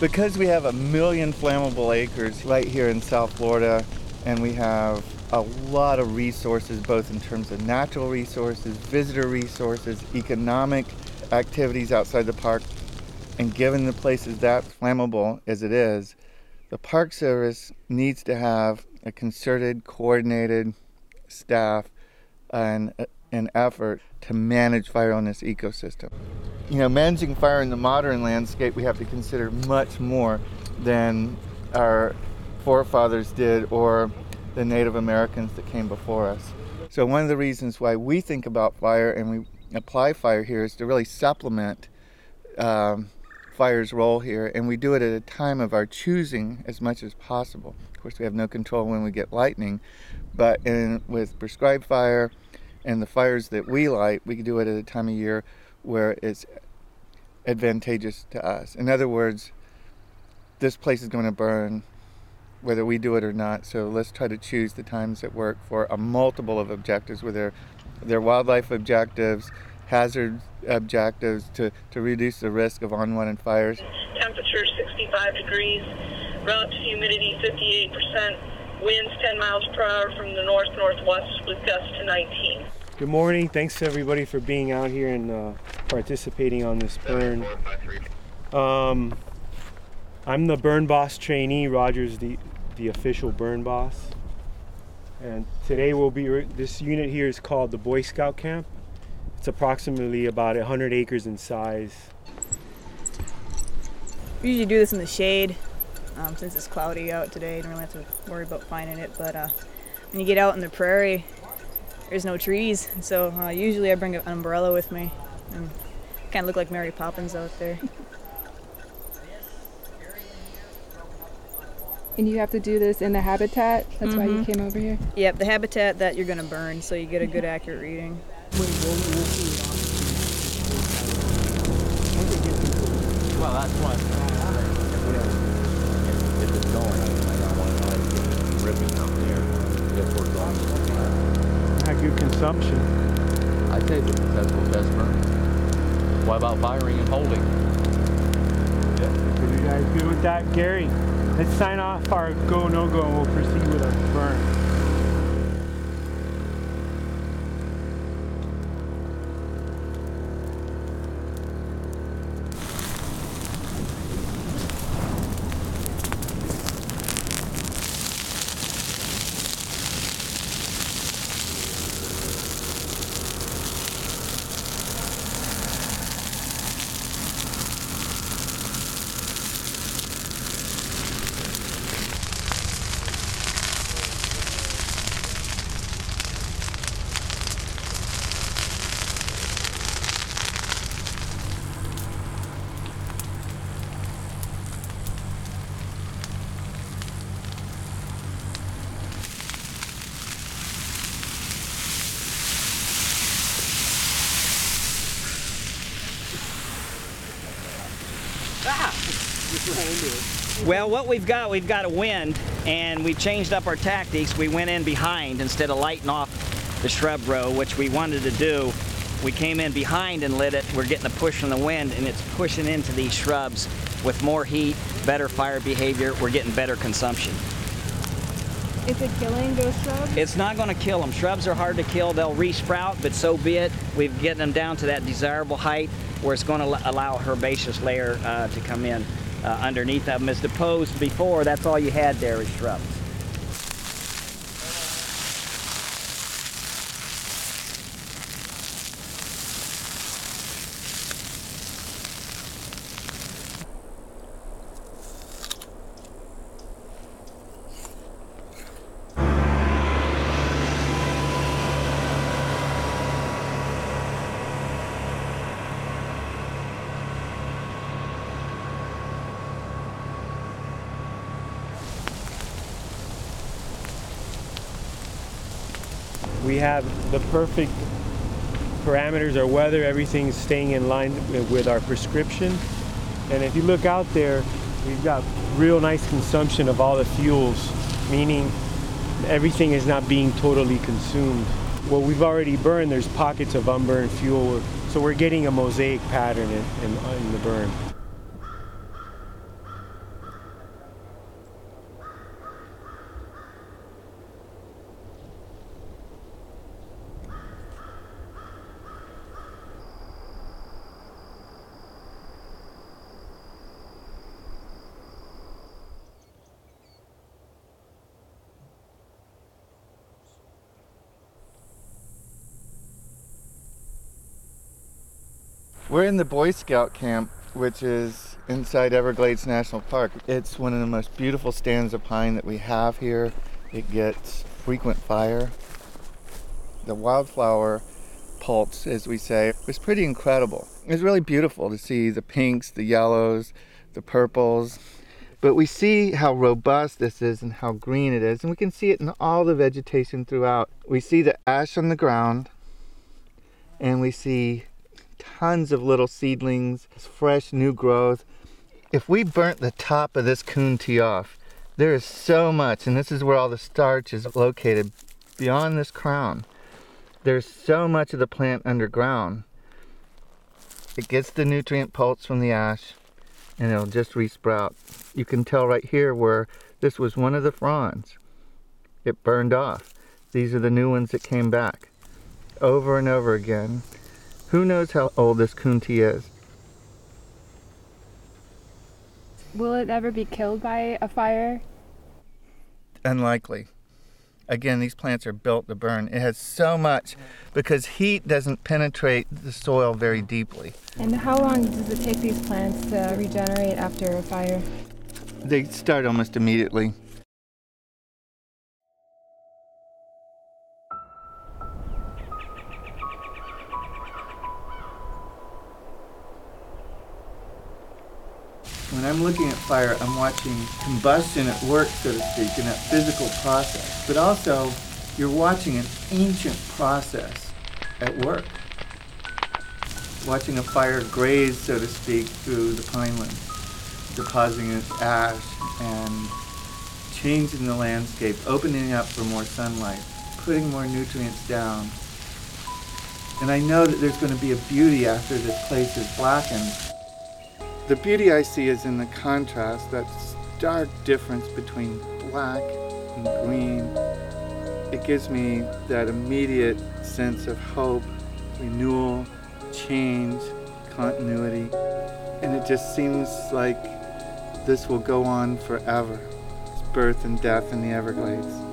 Because we have a million flammable acres right here in South Florida, and we have a lot of resources, both in terms of natural resources, visitor resources, economic activities outside the park, and given the place is that flammable as it is, the Park Service needs to have a concerted, coordinated staff and an effort to manage fire on this ecosystem. You know, managing fire in the modern landscape, we have to consider much more than our forefathers did or the Native Americans that came before us. So, one of the reasons why we think about fire and we apply fire here is to really supplement um, fire's role here, and we do it at a time of our choosing as much as possible. Of course, we have no control when we get lightning, but in, with prescribed fire and the fires that we light, we can do it at a time of year where it's advantageous to us. In other words, this place is going to burn whether we do it or not. So let's try to choose the times that work for a multiple of objectives, whether they're wildlife objectives, hazard objectives to, to reduce the risk of unwanted fires. Temperature 65 degrees, relative humidity 58%, winds 10 miles per hour from the north northwest with gusts to 19. Good morning. Thanks to everybody for being out here and uh, participating on this burn. Um, I'm the burn boss trainee. Roger's the the official burn boss. And today we'll be this unit here is called the Boy Scout Camp. It's approximately about 100 acres in size. We usually do this in the shade. Um, since it's cloudy out today, you don't really have to worry about finding it. But uh, when you get out in the prairie, there's no trees. So uh, usually I bring an umbrella with me and kind of look like Mary Poppins out there. And you have to do this in the habitat. That's mm-hmm. why you mm-hmm. came over here. Yep, the habitat that you're going to burn, so you get a good accurate reading. Well, that's why. Going. Had good consumption. I'd say it's a successful test burn. What about firing and holding? Yeah. Are you guys good with that, Gary? Let's sign off our go no go and we'll proceed with our burn. Well, what we've got, we've got a wind, and we've changed up our tactics. We went in behind instead of lighting off the shrub row, which we wanted to do. We came in behind and lit it. We're getting the push from the wind, and it's pushing into these shrubs with more heat, better fire behavior. We're getting better consumption. Is it killing those shrubs? It's not going to kill them. Shrubs are hard to kill. They'll resprout, but so be it. We've getting them down to that desirable height where it's going to allow herbaceous layer uh, to come in uh, underneath of them. As opposed before, that's all you had there is shrubs. We have the perfect parameters, our weather, everything's staying in line with our prescription. And if you look out there, we've got real nice consumption of all the fuels, meaning everything is not being totally consumed. What we've already burned, there's pockets of unburned fuel, so we're getting a mosaic pattern in, in, in the burn. We're in the Boy Scout camp, which is inside Everglades National Park. It's one of the most beautiful stands of pine that we have here. It gets frequent fire. The wildflower pulse, as we say, was pretty incredible. It was really beautiful to see the pinks, the yellows, the purples. But we see how robust this is and how green it is, and we can see it in all the vegetation throughout. We see the ash on the ground, and we see tons of little seedlings, fresh new growth. If we burnt the top of this coontie off, there is so much, and this is where all the starch is located beyond this crown. There's so much of the plant underground. It gets the nutrient pulse from the ash and it'll just resprout. You can tell right here where this was one of the fronds. It burned off. These are the new ones that came back over and over again. Who knows how old this coontie is? Will it ever be killed by a fire? Unlikely. Again, these plants are built to burn. It has so much because heat doesn't penetrate the soil very deeply. And how long does it take these plants to regenerate after a fire? They start almost immediately. I'm looking at fire, I'm watching combustion at work, so to speak, in that physical process. But also, you're watching an ancient process at work. Watching a fire graze, so to speak, through the pineland, depositing its ash and changing the landscape, opening up for more sunlight, putting more nutrients down. And I know that there's going to be a beauty after this place is blackened the beauty I see is in the contrast, that stark difference between black and green. It gives me that immediate sense of hope, renewal, change, continuity. And it just seems like this will go on forever. It's birth and death in the Everglades.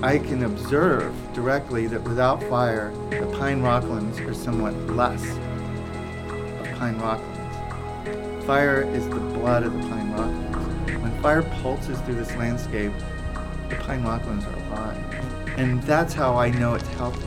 I can observe directly that without fire, the pine rocklands are somewhat less of pine rocklands. Fire is the blood of the pine rocklands. When fire pulses through this landscape, the pine rocklands are alive. And that's how I know it's healthy.